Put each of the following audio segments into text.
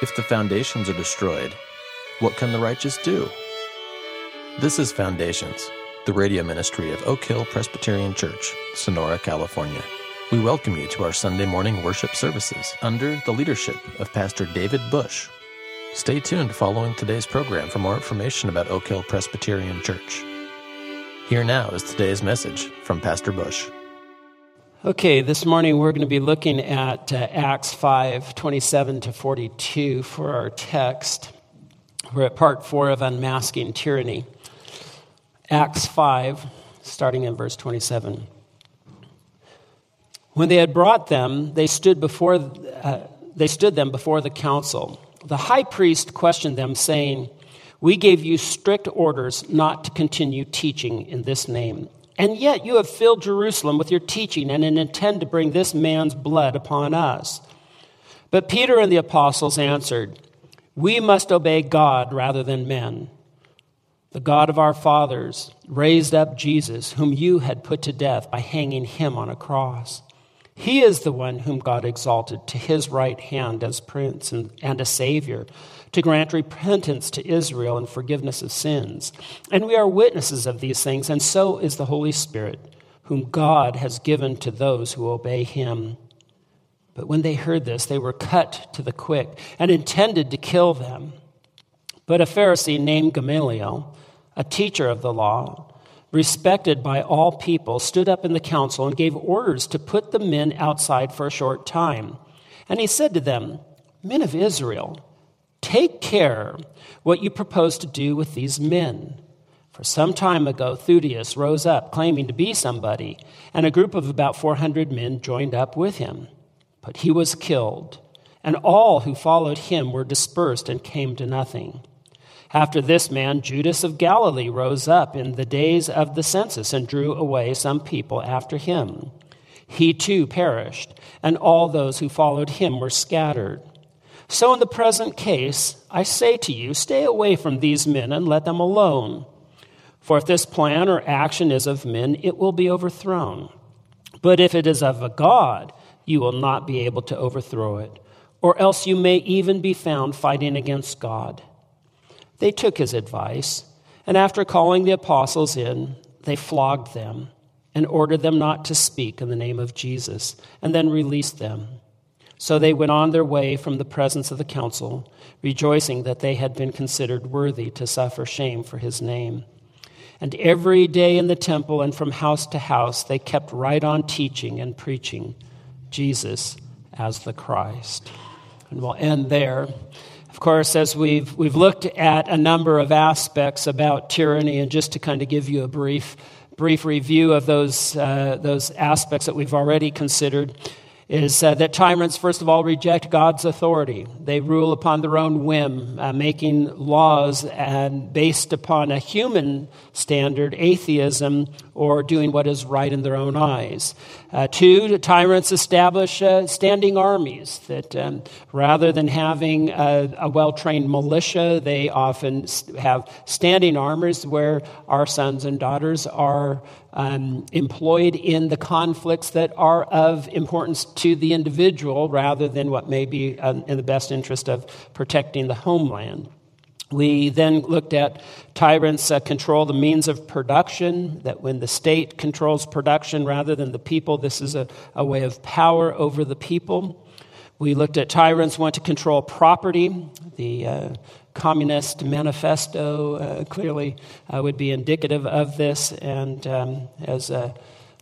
If the foundations are destroyed, what can the righteous do? This is Foundations, the radio ministry of Oak Hill Presbyterian Church, Sonora, California. We welcome you to our Sunday morning worship services under the leadership of Pastor David Bush. Stay tuned following today's program for more information about Oak Hill Presbyterian Church. Here now is today's message from Pastor Bush. Okay, this morning we're going to be looking at uh, Acts 5 27 to 42 for our text. We're at part 4 of Unmasking Tyranny. Acts 5, starting in verse 27. When they had brought them, they stood, before, uh, they stood them before the council. The high priest questioned them, saying, We gave you strict orders not to continue teaching in this name. And yet you have filled Jerusalem with your teaching and intend to bring this man's blood upon us. But Peter and the apostles answered, We must obey God rather than men. The God of our fathers raised up Jesus, whom you had put to death by hanging him on a cross. He is the one whom God exalted to his right hand as prince and, and a savior to grant repentance to Israel and forgiveness of sins. And we are witnesses of these things, and so is the Holy Spirit, whom God has given to those who obey him. But when they heard this, they were cut to the quick and intended to kill them. But a Pharisee named Gamaliel, a teacher of the law, respected by all people, stood up in the council and gave orders to put the men outside for a short time. And he said to them, Men of Israel, Take care what you propose to do with these men. For some time ago, Theudas rose up, claiming to be somebody, and a group of about 400 men joined up with him. But he was killed, and all who followed him were dispersed and came to nothing. After this man, Judas of Galilee rose up in the days of the census and drew away some people after him. He too perished, and all those who followed him were scattered. So, in the present case, I say to you, stay away from these men and let them alone. For if this plan or action is of men, it will be overthrown. But if it is of a God, you will not be able to overthrow it, or else you may even be found fighting against God. They took his advice, and after calling the apostles in, they flogged them and ordered them not to speak in the name of Jesus, and then released them. So they went on their way from the presence of the council, rejoicing that they had been considered worthy to suffer shame for his name. And every day in the temple and from house to house, they kept right on teaching and preaching Jesus as the Christ. And we'll end there. Of course, as we've, we've looked at a number of aspects about tyranny, and just to kind of give you a brief, brief review of those, uh, those aspects that we've already considered, is uh, that tyrants, first of all, reject God's authority. They rule upon their own whim, uh, making laws and based upon a human standard, atheism, or doing what is right in their own eyes. Uh, two, tyrants establish uh, standing armies that um, rather than having a, a well trained militia, they often have standing armies where our sons and daughters are um, employed in the conflicts that are of importance to the individual rather than what may be um, in the best interest of protecting the homeland. We then looked at tyrants that control the means of production, that when the state controls production rather than the people, this is a, a way of power over the people. We looked at tyrants want to control property. The uh, Communist Manifesto uh, clearly uh, would be indicative of this. And um, as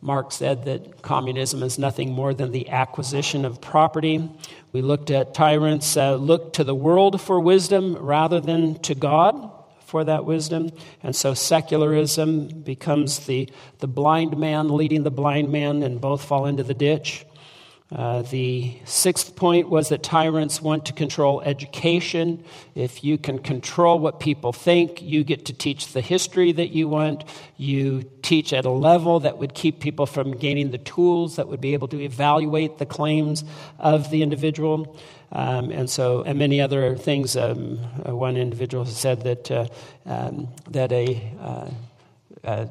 Marx said, that communism is nothing more than the acquisition of property. We looked at tyrants uh, look to the world for wisdom rather than to God for that wisdom. And so secularism becomes the, the blind man leading the blind man, and both fall into the ditch. Uh, the sixth point was that tyrants want to control education. If you can control what people think, you get to teach the history that you want. You teach at a level that would keep people from gaining the tools that would be able to evaluate the claims of the individual. Um, and so, and many other things. Um, uh, one individual said that, uh, um, that a uh,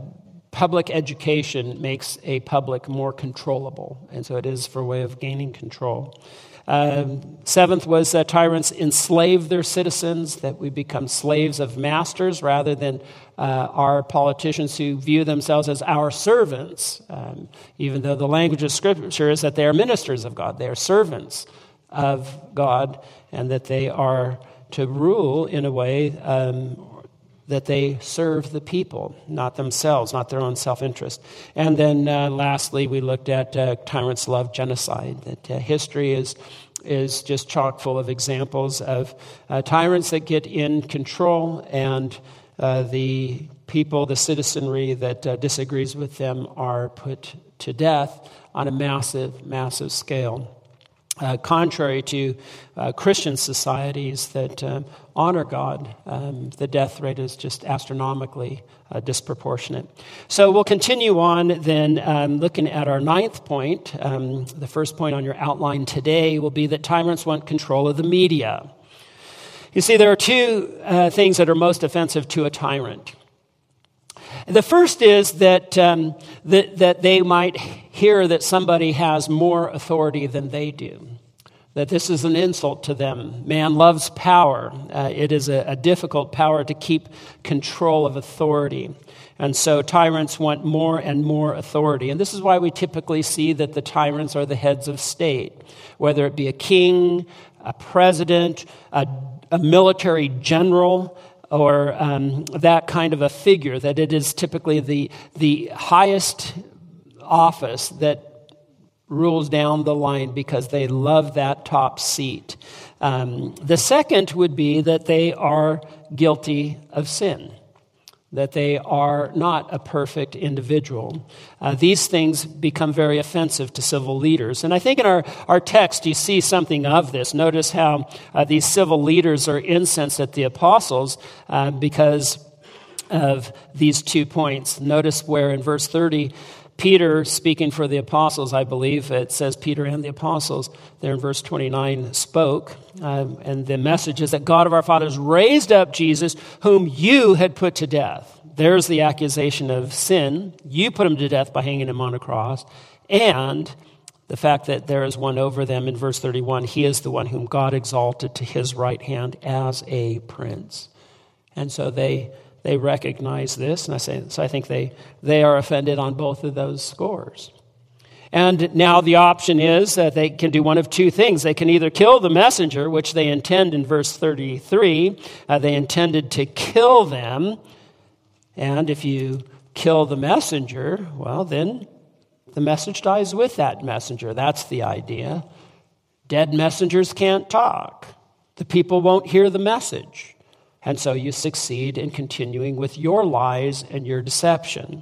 public education makes a public more controllable, and so it is for a way of gaining control. Um, seventh was uh, tyrants enslave their citizens, that we become slaves of masters rather than uh, our politicians who view themselves as our servants, um, even though the language of Scripture is that they are ministers of God, they are servants of God, and that they are to rule in a way um, that they serve the people, not themselves, not their own self interest. And then uh, lastly, we looked at uh, tyrants love genocide, that uh, history is, is just chock full of examples of uh, tyrants that get in control and uh, the people, the citizenry that uh, disagrees with them, are put to death on a massive, massive scale. Uh, contrary to uh, Christian societies that um, honor God, um, the death rate is just astronomically uh, disproportionate. So we'll continue on then um, looking at our ninth point. Um, the first point on your outline today will be that tyrants want control of the media. You see, there are two uh, things that are most offensive to a tyrant. The first is that, um, that, that they might hear that somebody has more authority than they do, that this is an insult to them. Man loves power, uh, it is a, a difficult power to keep control of authority. And so tyrants want more and more authority. And this is why we typically see that the tyrants are the heads of state, whether it be a king, a president, a, a military general, or um, that kind of a figure, that it is typically the, the highest office that rules down the line because they love that top seat. Um, the second would be that they are guilty of sin that they are not a perfect individual. Uh, these things become very offensive to civil leaders. And I think in our, our text, you see something of this. Notice how uh, these civil leaders are incensed at the apostles uh, because of these two points. Notice where in verse 30, Peter, speaking for the apostles, I believe it says Peter and the apostles there in verse 29 spoke. Um, and the message is that God of our fathers raised up Jesus, whom you had put to death. There's the accusation of sin. You put him to death by hanging him on a cross. And the fact that there is one over them in verse 31 he is the one whom God exalted to his right hand as a prince. And so they they recognize this, and I say, so I think they, they are offended on both of those scores. And now the option is that they can do one of two things. They can either kill the messenger, which they intend in verse 33. Uh, they intended to kill them. And if you kill the messenger, well, then the message dies with that messenger. That's the idea. Dead messengers can't talk, the people won't hear the message. And so you succeed in continuing with your lies and your deception.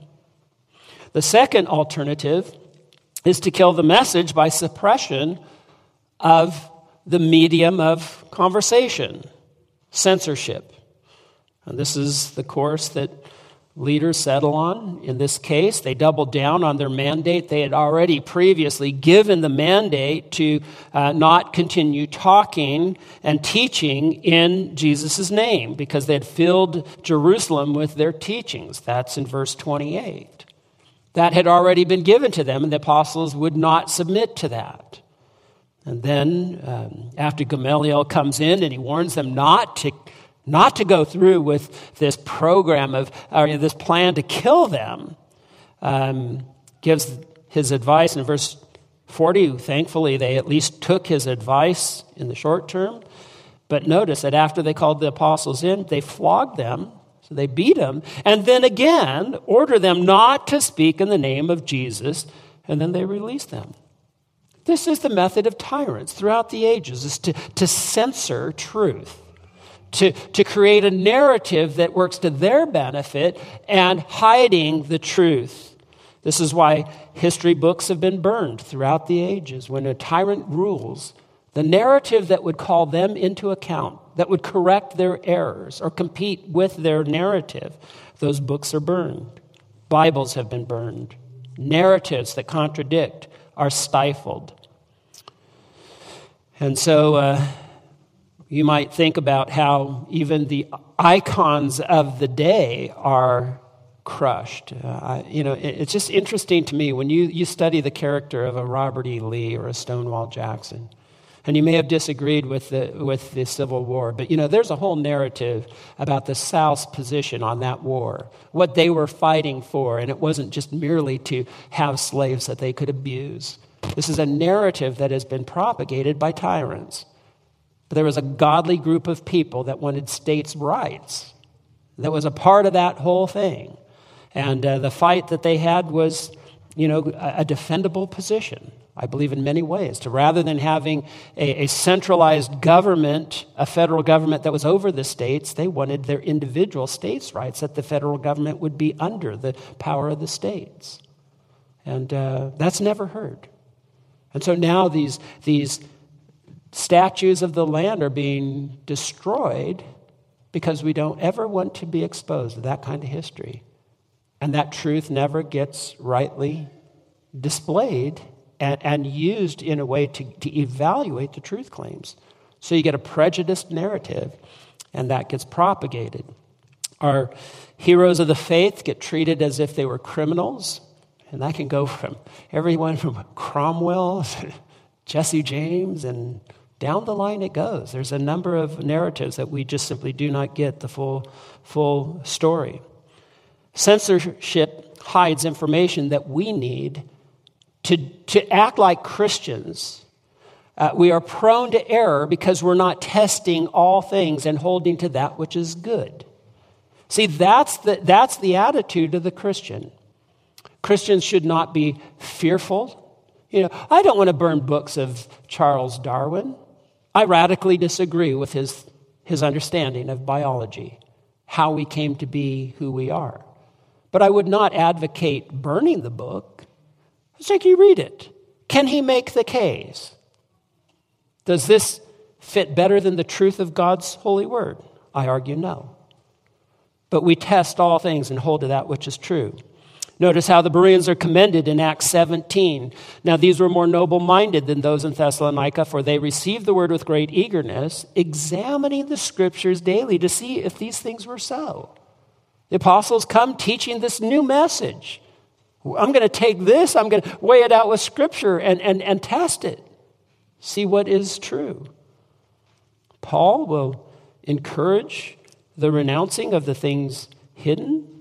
The second alternative is to kill the message by suppression of the medium of conversation, censorship. And this is the course that leaders settle on. In this case, they doubled down on their mandate. They had already previously given the mandate to uh, not continue talking and teaching in Jesus' name because they had filled Jerusalem with their teachings. That's in verse 28. That had already been given to them, and the apostles would not submit to that. And then, um, after Gamaliel comes in and he warns them not to not to go through with this program of, or this plan to kill them, um, gives his advice in verse 40. Thankfully, they at least took his advice in the short term. But notice that after they called the apostles in, they flogged them, so they beat them, and then again order them not to speak in the name of Jesus, and then they release them. This is the method of tyrants throughout the ages, is to, to censor truth to, to create a narrative that works to their benefit and hiding the truth. This is why history books have been burned throughout the ages. When a tyrant rules, the narrative that would call them into account, that would correct their errors or compete with their narrative, those books are burned. Bibles have been burned. Narratives that contradict are stifled. And so, uh, you might think about how even the icons of the day are crushed. Uh, you know, it, it's just interesting to me when you, you study the character of a Robert E. Lee or a Stonewall Jackson. And you may have disagreed with the, with the Civil War, but you know, there's a whole narrative about the South's position on that war, what they were fighting for, and it wasn't just merely to have slaves that they could abuse. This is a narrative that has been propagated by tyrants. There was a godly group of people that wanted states' rights, that was a part of that whole thing. And uh, the fight that they had was, you know, a, a defendable position. I believe in many ways. To rather than having a, a, centralized government, a federal government that was over the states, they wanted their individual states' rights that the federal government would be under the power of the states. And uh, that's never heard. And so now these, these statues of the land are being destroyed because we don't ever want to be exposed to that kind of history. And that truth never gets rightly displayed and, and used in a way to, to evaluate the truth claims. So you get a prejudiced narrative, and that gets propagated. Our heroes of the faith get treated as if they were criminals, and that can go from everyone from Cromwell, Jesse James, and down the line it goes. There's a number of narratives that we just simply do not get the full, full story. Censorship hides information that we need to, to act like Christians, uh, we are prone to error because we're not testing all things and holding to that which is good. See, that's the, that's the attitude of the Christian. Christians should not be fearful. You know, I don't want to burn books of Charles Darwin. I radically disagree with his, his understanding of biology, how we came to be who we are. But I would not advocate burning the book. It's you read it. Can he make the case? Does this fit better than the truth of God's holy word? I argue no. But we test all things and hold to that which is true. Notice how the Bereans are commended in Acts 17. Now, these were more noble minded than those in Thessalonica, for they received the word with great eagerness, examining the scriptures daily to see if these things were so. The apostles come teaching this new message. I'm going to take this, I'm going to weigh it out with Scripture and, and, and test it, see what is true. Paul will encourage the renouncing of the things hidden,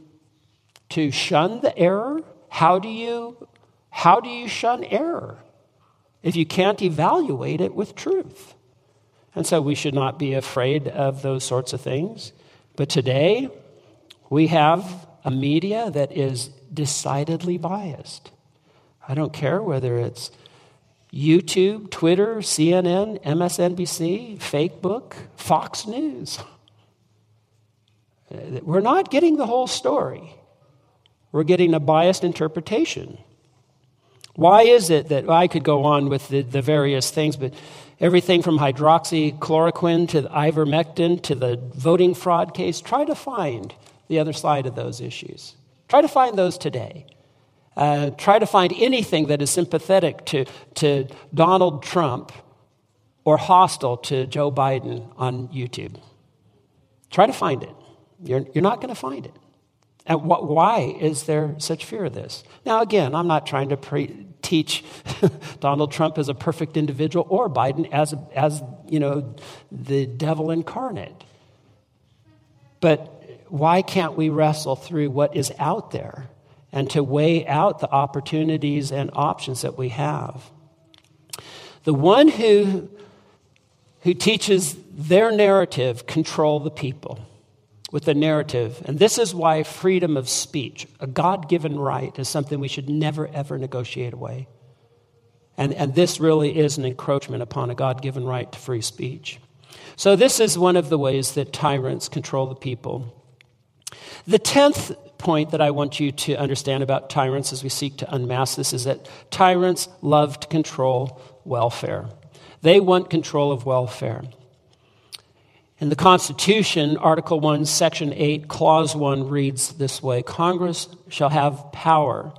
to shun the error. How do you, how do you shun error if you can't evaluate it with truth? And so we should not be afraid of those sorts of things. But today, we have a media that is decidedly biased. I don't care whether it's YouTube, Twitter, CNN, MSNBC, Fakebook, Fox News. We're not getting the whole story. We're getting a biased interpretation. Why is it that I could go on with the, the various things, but everything from hydroxychloroquine to ivermectin to the voting fraud case, try to find the other side of those issues. Try to find those today. Uh, try to find anything that is sympathetic to, to Donald Trump or hostile to Joe Biden on YouTube. Try to find it. You're, you're not going to find it. And wh- why is there such fear of this? Now, again, I'm not trying to pre- teach Donald Trump as a perfect individual or Biden as, as you know, the devil incarnate. But why can't we wrestle through what is out there and to weigh out the opportunities and options that we have? The one who, who teaches their narrative control the people with the narrative. And this is why freedom of speech, a God given right, is something we should never, ever negotiate away. And, and this really is an encroachment upon a God given right to free speech. So, this is one of the ways that tyrants control the people. The tenth point that I want you to understand about tyrants as we seek to unmask this is that tyrants love to control welfare. They want control of welfare. In the Constitution, Article 1, Section 8, Clause 1 reads this way Congress shall have power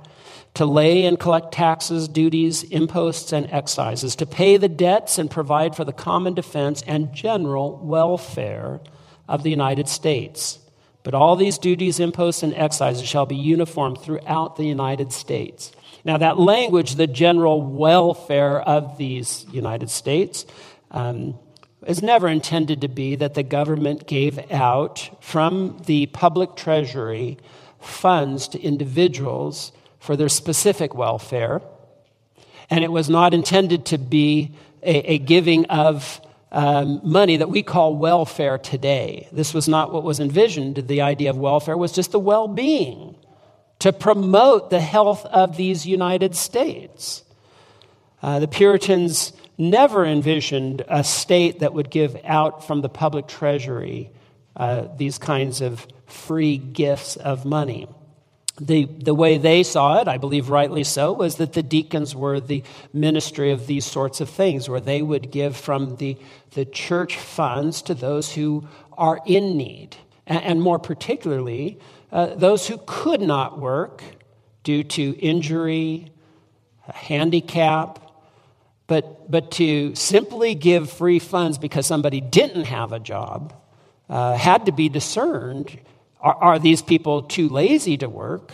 to lay and collect taxes, duties, imposts, and excises, to pay the debts and provide for the common defense and general welfare of the United States but all these duties, imposts, and excises shall be uniform throughout the United States. Now, that language, the general welfare of these United States, um, is never intended to be that the government gave out from the public treasury funds to individuals for their specific welfare. And it was not intended to be a, a giving of um, money that we call welfare today. This was not what was envisioned. The idea of welfare was just the well being, to promote the health of these United States. Uh, the Puritans never envisioned a state that would give out from the public treasury uh, these kinds of free gifts of money. The, the way they saw it, I believe rightly so, was that the deacons were the ministry of these sorts of things, where they would give from the, the church funds to those who are in need, and, and more particularly, uh, those who could not work due to injury, handicap, but, but to simply give free funds because somebody didn't have a job uh, had to be discerned. Are, are these people too lazy to work?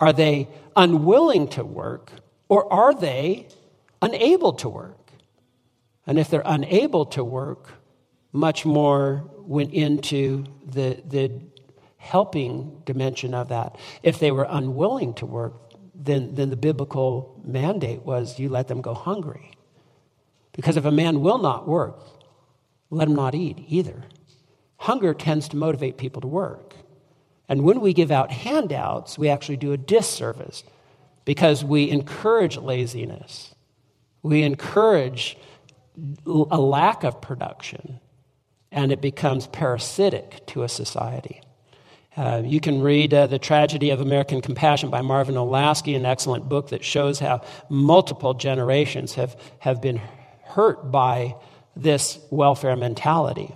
Are they unwilling to work? Or are they unable to work? And if they're unable to work, much more went into the, the helping dimension of that. If they were unwilling to work, then, then the biblical mandate was you let them go hungry. Because if a man will not work, let him not eat either. Hunger tends to motivate people to work. And when we give out handouts, we actually do a disservice because we encourage laziness. We encourage a lack of production, and it becomes parasitic to a society. Uh, you can read uh, The Tragedy of American Compassion by Marvin Olasky, an excellent book that shows how multiple generations have, have been hurt by this welfare mentality.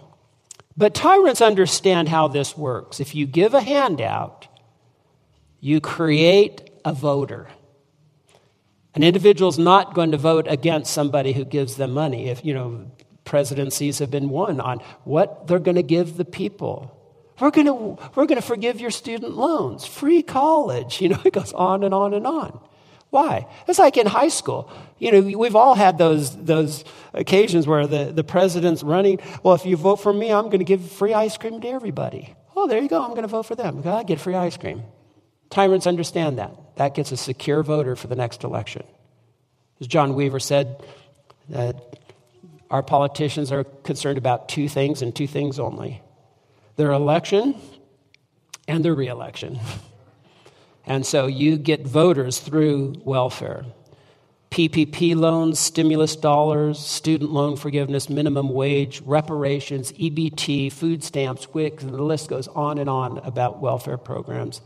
But tyrants understand how this works. If you give a handout, you create a voter. An individual is not going to vote against somebody who gives them money. If, you know, presidencies have been won on what they're going to give the people. We're going to, we're going to forgive your student loans, free college. You know, it goes on and on and on. Why? It's like in high school. You know, we've all had those, those occasions where the, the president's running. Well, if you vote for me, I'm going to give free ice cream to everybody. Oh, there you go. I'm going to vote for them. I get free ice cream. Tyrants understand that. That gets a secure voter for the next election. As John Weaver said, that our politicians are concerned about two things and two things only their election and their reelection. And so you get voters through welfare. PPP loans, stimulus dollars, student loan forgiveness, minimum wage, reparations, EBT, food stamps, WIC, and the list goes on and on about welfare programs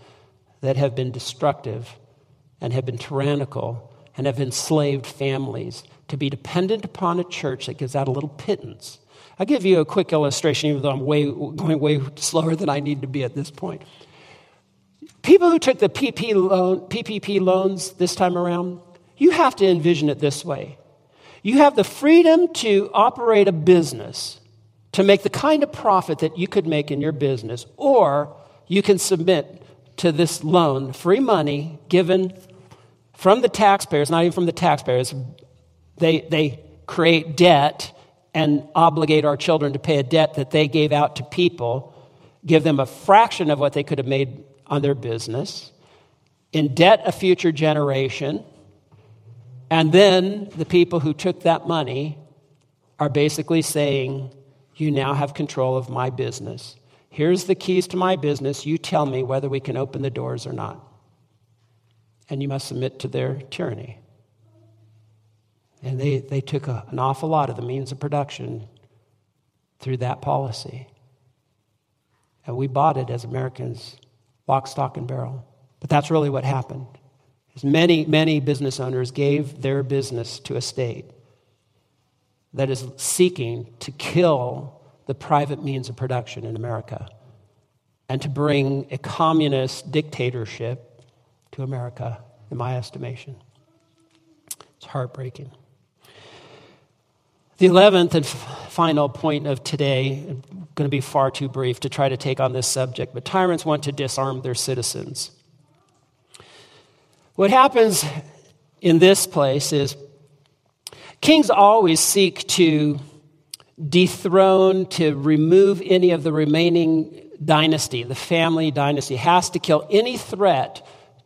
that have been destructive and have been tyrannical and have enslaved families to be dependent upon a church that gives out a little pittance. I'll give you a quick illustration, even though I'm way, going way slower than I need to be at this point. People who took the PP loan, PPP loans this time around, you have to envision it this way. You have the freedom to operate a business to make the kind of profit that you could make in your business, or you can submit to this loan, free money given from the taxpayers, not even from the taxpayers. They, they create debt and obligate our children to pay a debt that they gave out to people, give them a fraction of what they could have made on their business, indebt a future generation, and then the people who took that money are basically saying, You now have control of my business. Here's the keys to my business. You tell me whether we can open the doors or not. And you must submit to their tyranny. And they, they took a, an awful lot of the means of production through that policy. And we bought it as Americans lock, stock, and barrel. But that's really what happened. Many, many business owners gave their business to a state that is seeking to kill the private means of production in America and to bring a communist dictatorship to America, in my estimation. It's heartbreaking. The 11th and final point of today, I'm going to be far too brief to try to take on this subject, but tyrants want to disarm their citizens. What happens in this place is kings always seek to dethrone, to remove any of the remaining dynasty, the family dynasty, has to kill any threat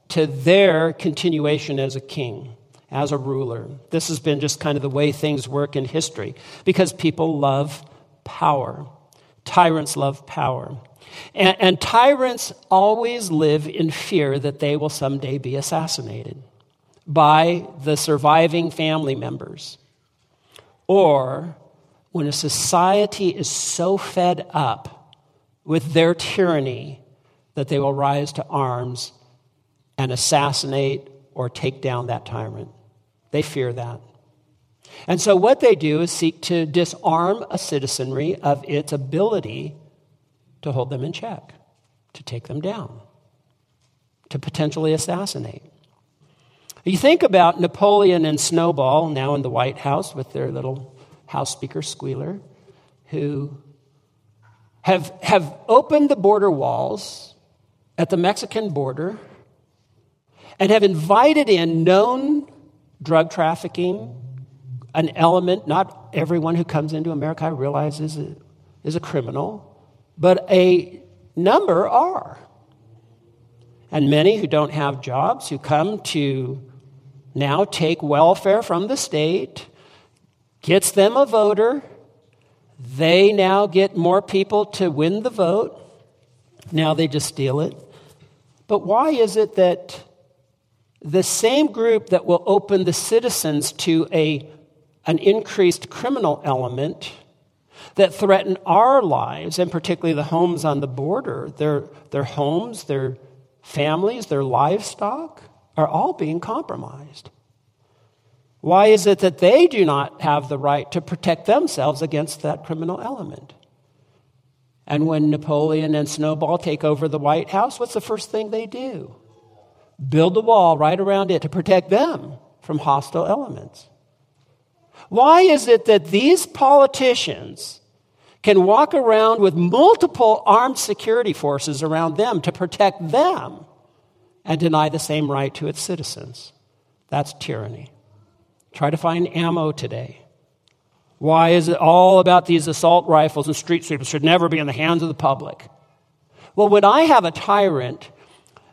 to their continuation as a king, as a ruler. This has been just kind of the way things work in history because people love power. Tyrants love power. And, and, tyrants always live in fear that they will someday be assassinated by the surviving family members. Or when a society is so fed up with their tyranny that they will rise to arms and assassinate or take down that tyrant. They fear that. And so, what they do is seek to disarm a citizenry of its ability to hold them in check, to take them down, to potentially assassinate. You think about Napoleon and Snowball now in the White House with their little House Speaker Squealer, who have, have opened the border walls at the Mexican border and have invited in known drug trafficking, an element, not everyone who comes into America, I realize, is a, is a criminal, but a number are. And many who don't have jobs, who come to now take welfare from the state, gets them a voter. They now get more people to win the vote. Now they just steal it. But why is it that the same group that will open the citizens to a, an increased criminal element that threaten our lives, and particularly the homes on the border, their, their homes, their families, their livestock, are all being compromised. Why is it that they do not have the right to protect themselves against that criminal element? And when Napoleon and Snowball take over the White House, what's the first thing they do? Build a wall right around it to protect them from hostile elements. Why is it that these politicians can walk around with multiple armed security forces around them to protect them and deny the same right to its citizens? That's tyranny. Try to find ammo today. Why is it all about these assault rifles and street sweepers should never be in the hands of the public? Well, when I have a tyrant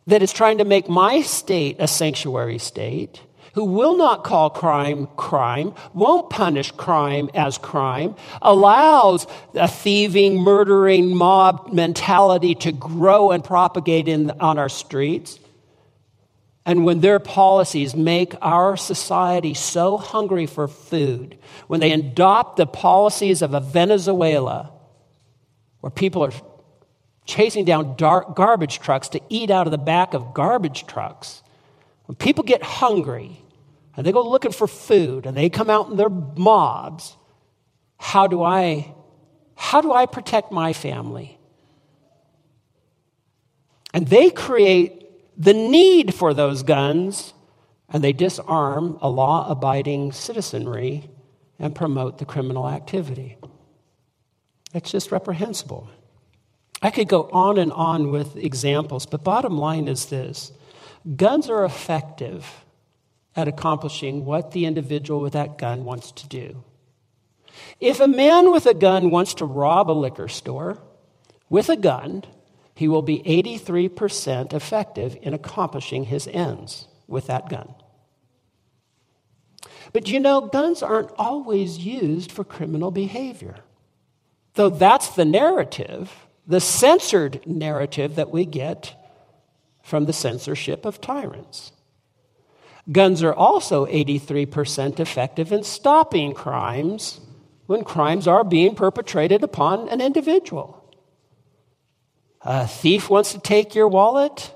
that is trying to make my state a sanctuary state, who will not call crime crime, won't punish crime as crime, allows a thieving, murdering mob mentality to grow and propagate in, on our streets, and when their policies make our society so hungry for food, when they adopt the policies of a Venezuela, where people are chasing down garbage trucks to eat out of the back of garbage trucks, when people get hungry and they go looking for food and they come out in their mobs, how do I, how do I protect my family? And they create the need for those guns, and they disarm a law abiding citizenry and promote the criminal activity. It's just reprehensible. I could go on and on with examples, but bottom line is this guns are effective at accomplishing what the individual with that gun wants to do. If a man with a gun wants to rob a liquor store with a gun, he will be 83% effective in accomplishing his ends with that gun. But you know, guns aren't always used for criminal behavior. Though that's the narrative, the censored narrative that we get from the censorship of tyrants. Guns are also 83% effective in stopping crimes when crimes are being perpetrated upon an individual a thief wants to take your wallet,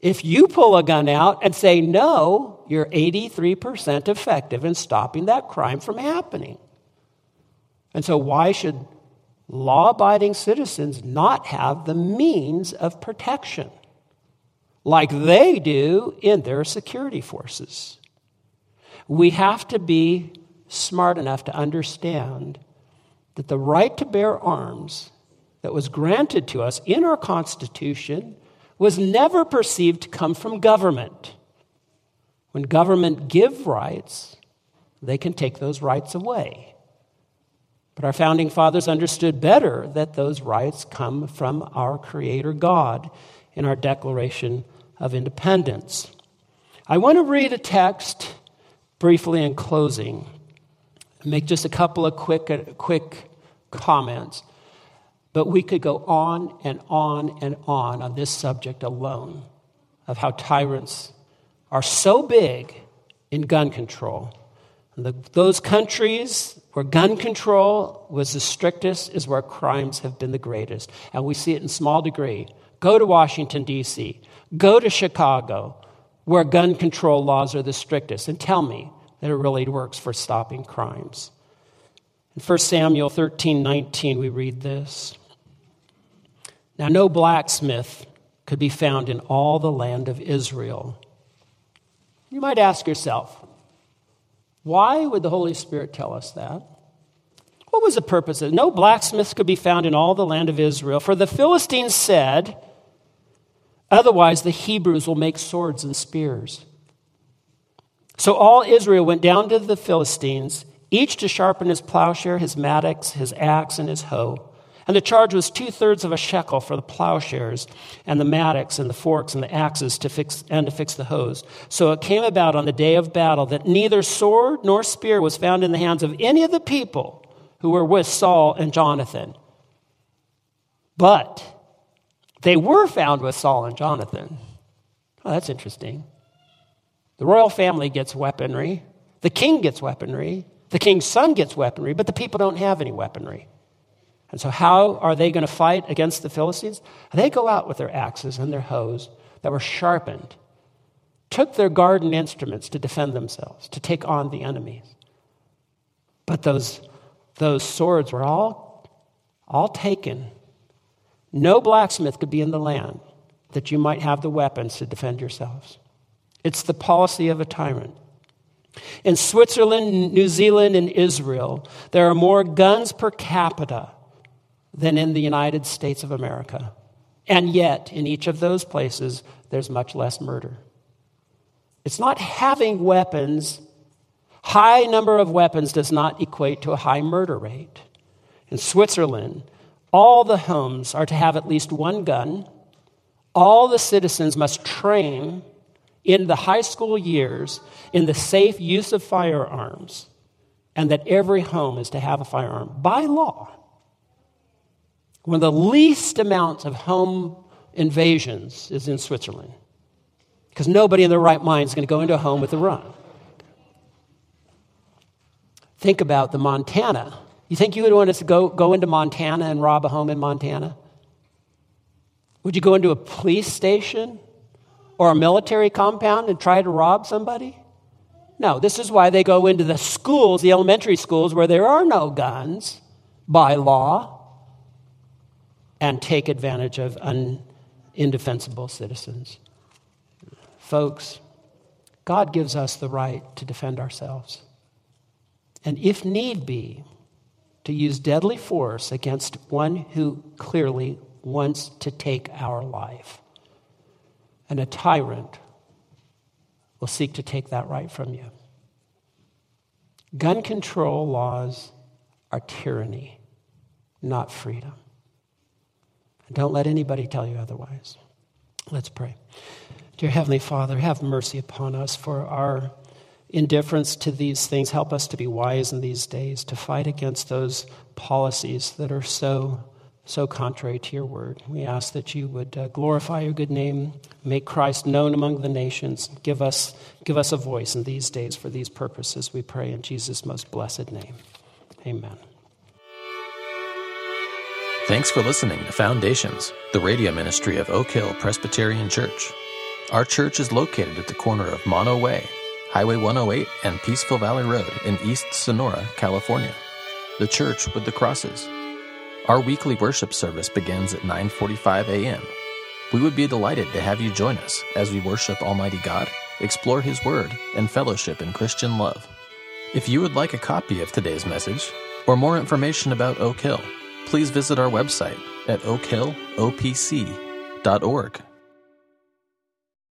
if you pull a gun out and say no, you're 83% effective in stopping that crime from happening. And so, why should law abiding citizens not have the means of protection like they do in their security forces? We have to be smart enough to understand that the right to bear arms that was granted to us in our Constitution was never perceived to come from government. When government give rights, they can take those rights away. But our founding fathers understood better that those rights come from our Creator God in our Declaration of Independence. I want to read a text briefly in closing, make just a couple of quick, quick comments. But we could go on and on and on on this subject alone of how tyrants are so big in gun control. The, those countries where gun control was the strictest is where crimes have been the greatest. And we see it in small degree. Go to Washington, D.C., go to Chicago, where gun control laws are the strictest, and tell me that it really works for stopping crimes. In 1 Samuel 13 19, we read this. Now, no blacksmith could be found in all the land of Israel. You might ask yourself, why would the Holy Spirit tell us that? What was the purpose of it? No blacksmith could be found in all the land of Israel, for the Philistines said, Otherwise, the Hebrews will make swords and spears. So all Israel went down to the Philistines, each to sharpen his plowshare, his mattocks, his axe, and his hoe. And the charge was two thirds of a shekel for the plowshares and the mattocks and the forks and the axes to fix and to fix the hoes. So it came about on the day of battle that neither sword nor spear was found in the hands of any of the people who were with Saul and Jonathan. But they were found with Saul and Jonathan. Oh, that's interesting. The royal family gets weaponry, the king gets weaponry, the king's son gets weaponry, but the people don't have any weaponry. And so, how are they going to fight against the Philistines? They go out with their axes and their hoes that were sharpened, took their garden instruments to defend themselves, to take on the enemies. But those, those swords were all, all taken no blacksmith could be in the land that you might have the weapons to defend yourselves. It's the policy of a tyrant. In Switzerland, New Zealand, and Israel, there are more guns per capita than in the United States of America. And yet, in each of those places, there's much less murder. It's not having weapons. High number of weapons does not equate to a high murder rate. In Switzerland, all the homes are to have at least one gun. All the citizens must train in the high school years in the safe use of firearms, and that every home is to have a firearm by law. One of the least amounts of home invasions is in Switzerland because nobody in their right mind is going to go into a home with a run. Think about the Montana you think you would want us to go, go into Montana and rob a home in Montana? Would you go into a police station or a military compound and try to rob somebody? No, this is why they go into the schools, the elementary schools, where there are no guns by law, and take advantage of un- indefensible citizens. Folks, God gives us the right to defend ourselves. And if need be, to use deadly force against one who clearly wants to take our life. And a tyrant will seek to take that right from you. Gun control laws are tyranny, not freedom. Don't let anybody tell you otherwise. Let's pray. Dear Heavenly Father, have mercy upon us for our indifference to these things. Help us to be wise in these days, to fight against those policies that are so, so contrary to your word. We ask that you would uh, glorify your good name, make Christ known among the nations, give us, give us a voice in these days for these purposes. We pray in Jesus' most blessed name. Amen. Thanks for listening to Foundations, the radio ministry of Oak Hill Presbyterian Church. Our church is located at the corner of Mono Way Highway 108 and Peaceful Valley Road in East Sonora, California. The Church with the Crosses. Our weekly worship service begins at 9:45 a.m. We would be delighted to have you join us as we worship Almighty God, explore his word, and fellowship in Christian love. If you would like a copy of today's message or more information about Oak Hill, please visit our website at oakhillopc.org.